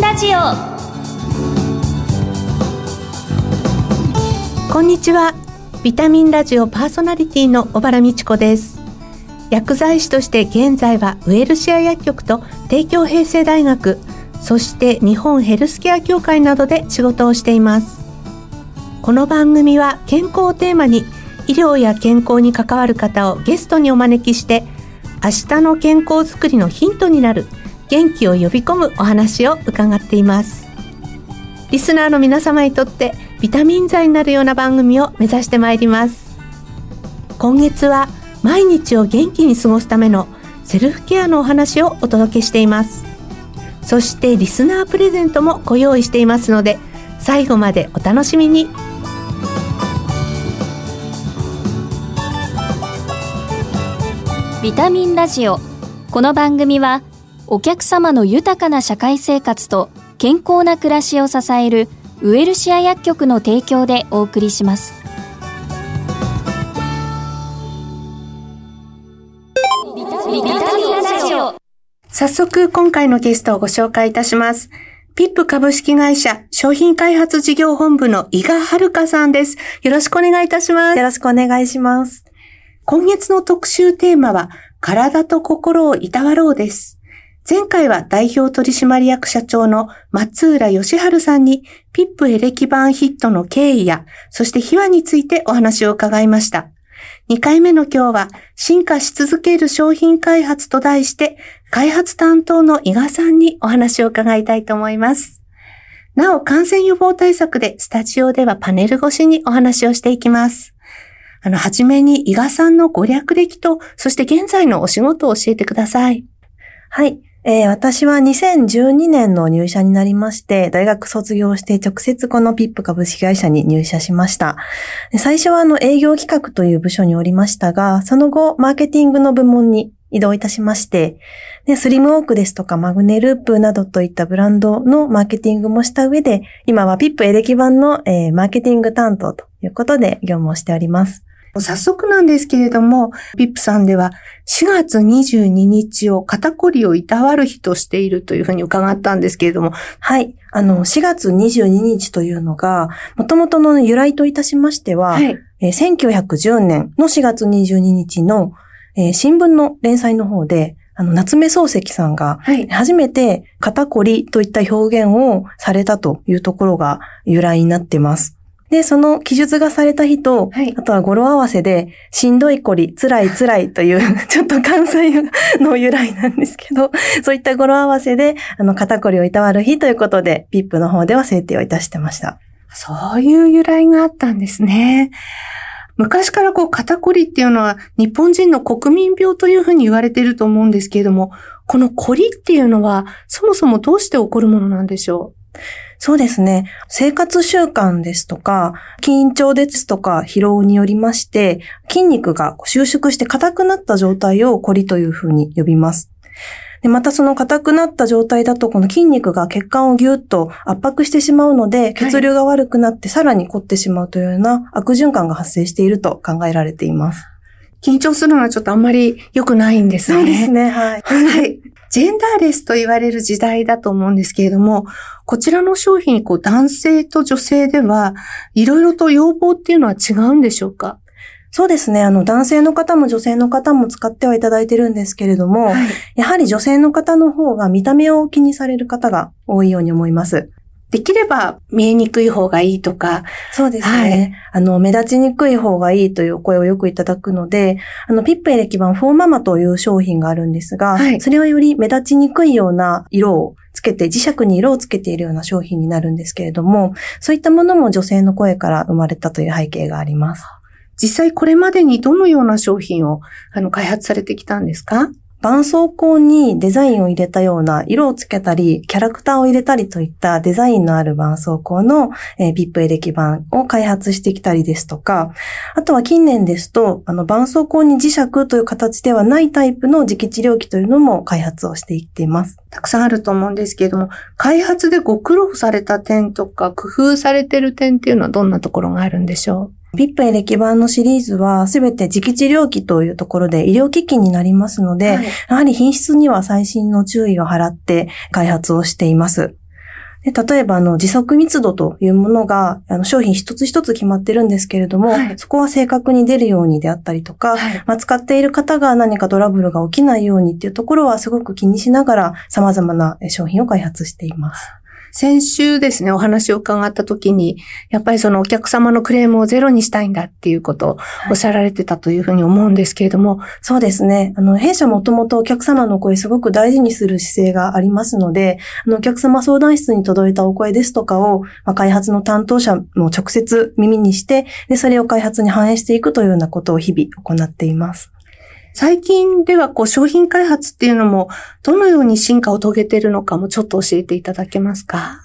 ラジオ。こんにちは。ビタミンラジオパーソナリティの小原美智子です。薬剤師として現在はウェルシア薬局と帝京平成大学そして日本ヘルスケア協会などで仕事をしています。この番組は健康をテーマに医療や健康に関わる方をゲストにお招きして明日の健康づくりのヒントになる元気を呼び込むお話を伺っています。リスナーの皆様にとってビタミン剤になるような番組を目指してまいります。今月は毎日を元気に過ごすためのセルフケアのお話をお届けしています。そしてリスナープレゼントもご用意していますので最後までお楽しみに。ビタミンラジオ。この番組はお客様の豊かな社会生活と健康な暮らしを支えるウエルシア薬局の提供でお送りしますビタミンラジオ早速今回のゲストをご紹介いたしますピップ株式会社商品開発事業本部の伊賀遥さんです。よろしくお願いいたします。よろしくお願いします。今月の特集テーマは、体と心をいたわろうです。前回は代表取締役社長の松浦義治さんに、ピップエレキ版ヒットの経緯や、そして秘話についてお話を伺いました。2回目の今日は、進化し続ける商品開発と題して、開発担当の伊賀さんにお話を伺いたいと思います。なお、感染予防対策で、スタジオではパネル越しにお話をしていきます。あの、はじめに伊賀さんのご略歴と、そして現在のお仕事を教えてください。はい。えー私は2012年の入社になりまして、大学卒業して直接このピップ株式会社に入社しました。最初はあの営業企画という部署におりましたが、その後マーケティングの部門に異動いたしまして、でスリムウォークですとかマグネループなどといったブランドのマーケティングもした上で、今はピップエレキ版の、えーマーケティング担当ということで業務をしております。早速なんですけれども、ピップさんでは4月22日を肩こりをいたわる日としているというふうに伺ったんですけれども、はい。あの、4月22日というのが、元々の由来といたしましては、はい。えー1910年の4月22日の、えー新聞の連載の方で、あの、夏目漱石さんが、はい。初めて肩こりといった表現をされたというところが由来になってます。で、その記述がされた日と、はいあとは語呂合わせで、しんどいこり、辛い辛いという、ちょっと関西の由来なんですけど、そういった語呂合わせで、あの、肩こりをいたわる日ということで、ピップの方では制定をいたしてました。そういう由来があったんですね。昔からこう肩こりっていうのは日本人の国民病というふうに言われていると思うんですけれども、このこりっていうのはそもそもどうして起こるものなんでしょそうですね。生活習慣ですとか、緊張ですとか疲労によりまして、筋肉が収縮して硬くなった状態をコリというふうに呼びます。でまたその硬くなった状態だと、この筋肉が血管をぎゅっと圧迫してしまうので、血流が悪くなってさらに凝ってしまうというような悪循環が発生していると考えられています。う緊張するのはちょっとあんまり良くないんですね。ね、はい。はい。ジェンダーレスと言われる時代だと思うんですけれども、こちらの商品、こう男性と女性では、いろいろと要望っていうのは違うんでしょうか？そうですね。あの、男性の方も女性の方も使ってはいただいてるんですけれども、はい。やはり女性の方の方が見た目を気にされる方が多いように思います。できれば見えにくい方がいいとか、そうですね。はいあの、目立ちにくい方がいいというお声をよくいただくので、あの、ピップエレキ版フォーママという商品があるんですが、はいそれはより目立ちにくいような色をつけて、磁石に色をつけているような商品になるんですけれども、そういったものも女性の声から生まれたという背景があります。実際これまでにどのような商品をあの開発されてきたんですか？絆創膏にデザインを入れたような色をつけたり、キャラクターを入れたりといったデザインのある絆創膏の、えー、ビップエレキ板を開発してきたりですとか、あとは近年ですと、あの、絆創膏に磁石という形ではないタイプの磁気治療器というのも開発をしていっています。たくさんあると思うんですけれども、開発でご苦労された点とか、工夫されてる点っていうのはどんなところがあるんでしょビップエレキ板のシリーズはすべて磁気治療器というところで医療機器になりますのうで、はいやはり品質には細心の注意を払って開発をしています。で例えば、あの、持続密度というものが、あの、商品一つ一つ決まってるんですけれども、はい、そこは正確に出るようにであったりとか、はい、まあ、使っている方が何かトラブルが起きないようにっていうところはすごく気にしながら様々な商品を開発しています。先週ですね、お話を伺った時に、やっぱりそのお客様のクレームをゼロにしたいんだっていうことをおっしゃられてたというふうに思うんですけれども。はい、そうですね。あの、弊社もともとお客様の声すごく大事にする姿勢がありますので、あの、お客様相談室に届いたお声ですとかを、まあ、開発の担当者も直接耳にして、で、それを開発に反映していくというようなことを日々行っています。最近ではこう商品開発っていうのもどのように進化を遂げているのかもちょっと教えていただけますか？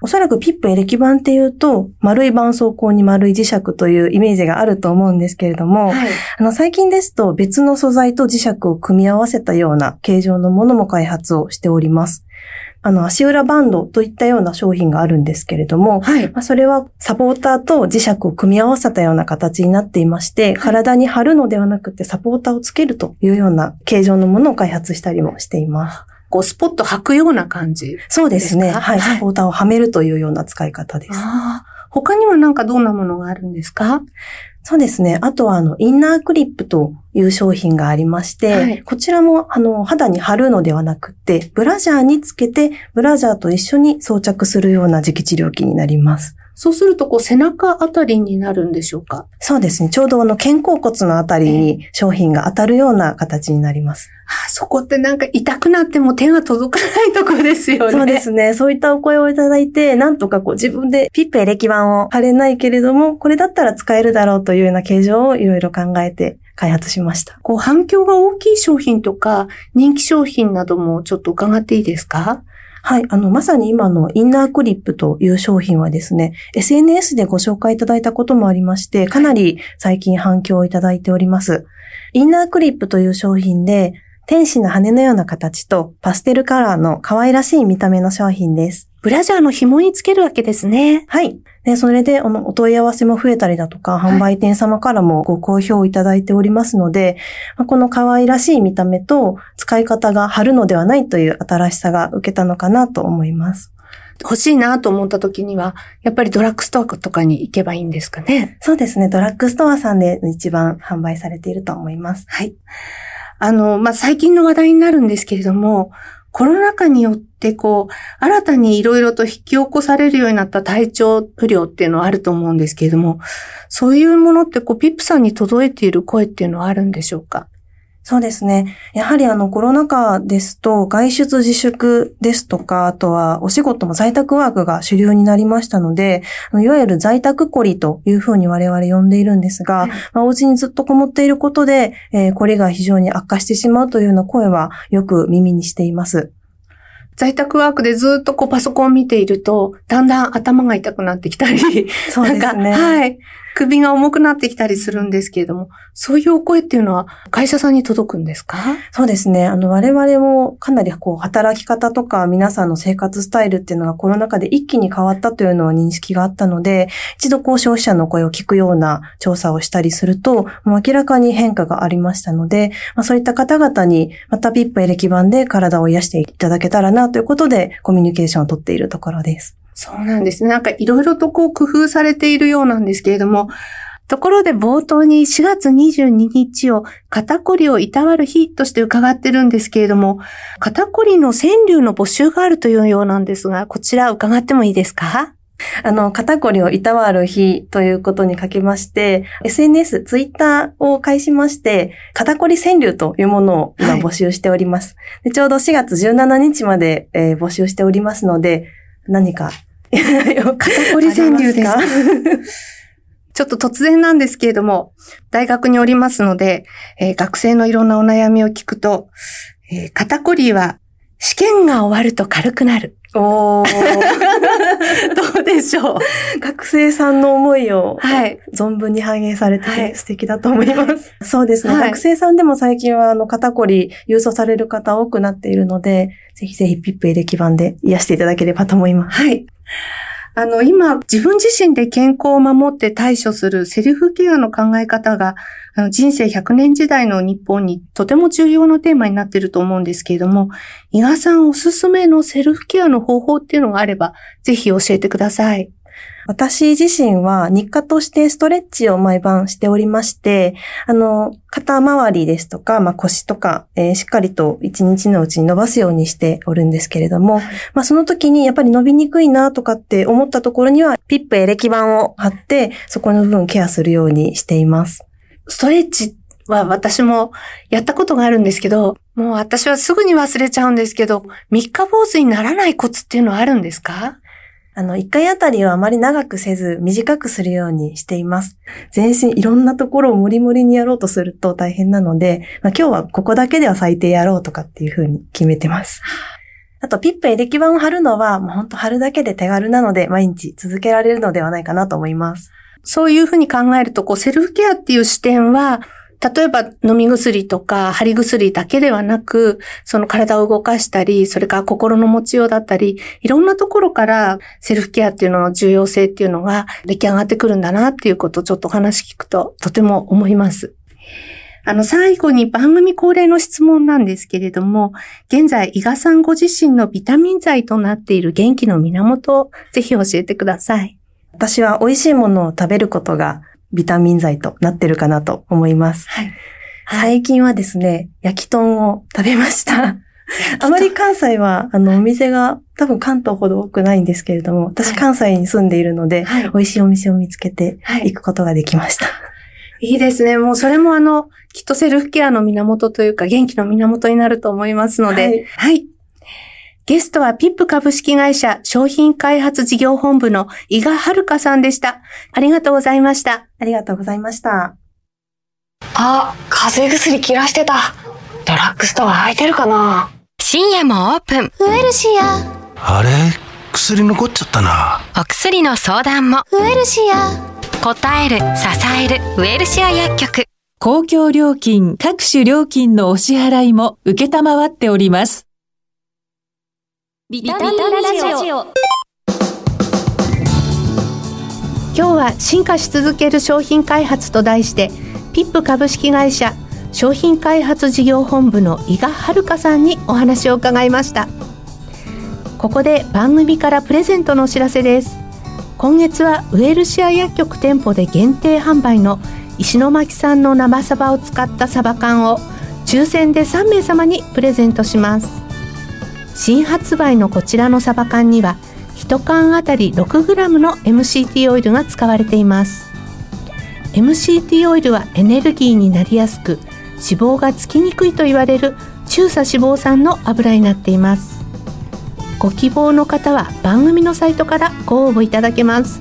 おそらくピップエレキ板っていうと、丸い絆創膏に丸い磁石というイメージがあると思うんですけれども、はい、あの最近ですと別の素材と磁石を組み合わせたような形状のものも開発をしております。あの、足裏バンドといったような商品があるんですけれども、はい、まあ、それはサポーターと磁石を組み合わせたような形になっていまして、はい、体に貼るのではなくてサポーターをつけるというような形状のものを開発したりもしています。こう、スポット履くような感じそうですね。はい。サポーターをはめるというような使い方です。他にはなんかどんなものがあるんですか？そうですね。あとは、あの、インナークリップという商品がありまして、はい、こちらも、あの、肌に貼るのではなくて、ブラジャーにつけて、ブラジャーと一緒に装着するような磁気治療器になります。そうすると、こう、背中あたりになるんでしょうか？そうですね。ちょうどあの、肩甲骨のあたりに商品が当たるような形になります。あそこってなんか痛くなっても手が届かないところですよね。そうですね。そういったお声をいただいて、なんとかこう自分でピッペエレキ板を貼れないけれども、これだったら使えるだろうというような形状をいろいろ考えて開発しました。こう反響が大きい商品とか人気商品などもちょっと伺っていいですか？はい。あの、まさに今のインナークリップという商品はですね、SNS でご紹介いただいたこともありまして、かなり最近反響をいただいております。インナークリップという商品で、天使の羽のような形とパステルカラーの可愛らしい見た目の商品です。ブラジャーの紐につけるわけですね。はい。で、それで、あの、お問い合わせも増えたりだとか、販売店様からもご好評いただいておりますので、まあ、この可愛らしい見た目と使い方が貼るのではないという新しさが受けたのかなと思います。欲しいなと思った時には、やっぱりドラッグストアとかに行けばいいんですかね。そうですね。ドラッグストアさんで一番販売されていると思います。はい。あの、まあ、最近の話題になるんですけれども、コロナ禍によってこう、新たにいろいろと引き起こされるようになった体調不良っていうのはあると思うんですけれども、そういうものってこう、ピップさんに届いている声っていうのはあるんでしょうか？そうですね。やはりあのコロナ禍ですと外出自粛ですとか、あとはお仕事も在宅ワークが主流になりましたので、いわゆる在宅コリというふうに我々呼んでいるんですが、まあ、お家にずっとこもっていることで、えー、コリが非常に悪化してしまうというような声はよく耳にしています。在宅ワークでずっとこうパソコンを見ていると、だんだん頭が痛くなってきたり、そうですね。はい。首が重くなってきたりするんですけれども、そういうお声っていうのは会社さんに届くんですか？そうですね。あの、我々もかなりこう、働き方とか皆さんの生活スタイルっていうのがコロナ禍で一気に変わったというのは認識があったので、一度こう、消費者の声を聞くような調査をしたりすると、もう明らかに変化がありましたので、まあ、そういった方々に、またピップエレキ版で体を癒していただけたらなということで、コミュニケーションをとっているところです。そうなんですね。なんかいろいろとこう工夫されているようなんですけれども、ところで冒頭に4月22日を肩こりをいたわる日として伺ってるんですけれども、肩こりの川柳の募集があるというようなんですが、こちら伺ってもいいですか？あの、肩こりをいたわる日ということにかけまして、SNS、ツイッターを介しまして、肩こり川柳というものを今募集しております。はい、でちょうど4月17日まで、えー、募集しておりますので、何か肩こり川柳ですか？ちょっと突然なんですけれども、大学におりますので、えー、学生のいろんなお悩みを聞くと、えー、肩こりは試験が終わると軽くなる。おー。どうでしょう。学生さんの思いを、はい。存分に反映されて、はい、素敵だと思います。そうですね、はい、学生さんでも最近は、あの、肩こり、郵送される方多くなっているので、ぜひぜひピップエレキ版で癒していただければと思います。はい。あの、今、自分自身で健康を守って対処するセルフケアの考え方が、あの人生100年時代の日本にとても重要なテーマになっていると思うんですけれども、伊賀さんおすすめのセルフケアの方法っていうのがあれば、ぜひ教えてください。私自身は日課としてストレッチを毎晩しておりまして、あの、肩周りですとか、まあ、腰とか、えー、しっかりと一日のうちに伸ばすようにしておるんですけれども、まあ、その時にやっぱり伸びにくいなとかって思ったところには、ピップエレキ板を貼って、そこの部分ケアするようにしています。ストレッチは私もやったことがあるんですけど、もう私はすぐに忘れちゃうんですけど、三日坊主にならないコツっていうのはあるんですか？あの、一回あたりはあまり長くせず短くするようにしています。全身いろんなところをもりもりにやろうとすると大変なので、まあ、今日はここだけでは最低やろうとかっていうふうに決めてます。あと、ピップエレキ板を貼るのは、もうほんと貼るだけで手軽なので、毎日続けられるのではないかなと思います。そういうふうに考えると、こう、セルフケアっていう視点は、例えば飲み薬とか貼り薬だけではなく、その体を動かしたり、それから心の持ちようだったり、いろんなところからセルフケアっていうのの重要性っていうのが出来上がってくるんだなっていうことをちょっとお話聞くととても思います。あの、最後に番組恒例の質問なんですけれども、現在、伊賀さんご自身のビタミン剤となっている元気の源をぜひ教えてください。私は美味しいものを食べることがビタミン剤となってるかなと思います。はい。最近はですね、焼き豚を食べました。あまり関西は、あの、お店が多分関東ほど多くないんですけれども、私関西に住んでいるので、はい、美味しいお店を見つけて行くことができました。はい、いいですね。もうそれもあの、きっとセルフケアの源というか元気の源になると思いますので、はい、はいゲストはピップ株式会社商品開発事業本部の伊賀遥さんでした。ありがとうございました。ありがとうございました。あ、風邪薬切らしてた。ドラッグストア空いてるかな深夜もオープン。ウエルシア。あれ？薬残っちゃったな。お薬の相談も。ウエルシア。答える、支える、ウエルシア薬局。公共料金、各種料金のお支払いも受けたまわっております。ビタミンラジオ。今日は進化し続ける商品開発と題してピップ株式会社商品開発事業本部の伊賀遥さんにお話を伺いました。ここで番組からプレゼントのお知らせです。今月はウェルシア薬局店舗で限定販売の石巻産の生サバを使ったサバ缶を抽選で3名様にプレゼントします。新発売のこちらのサバ缶には1缶あたり 6g の MCT オイルが使われています。MCT オイルはエネルギーになりやすく脂肪がつきにくいと言われる中鎖脂肪酸の油になっています。ご希望の方は番組のサイトからご応募いただけます。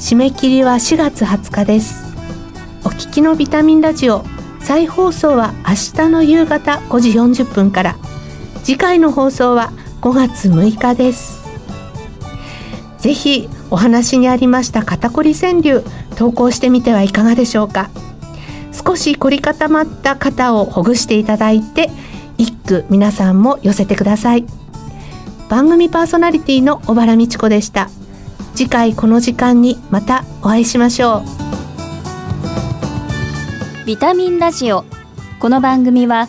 締め切りは4月20日です。お聞きのビタミンラジオ再放送は明日の夕方5時40分から。次回の放送は5月6日です。ぜひお話にありました肩こり川柳投稿してみてはいかがでしょうか。少し凝り固まった肩をほぐしていただいて一句皆さんも寄せてください。番組パーソナリティの小原美智子でした。次回この時間にまたお会いしましょう。ビタミンラジオ。この番組は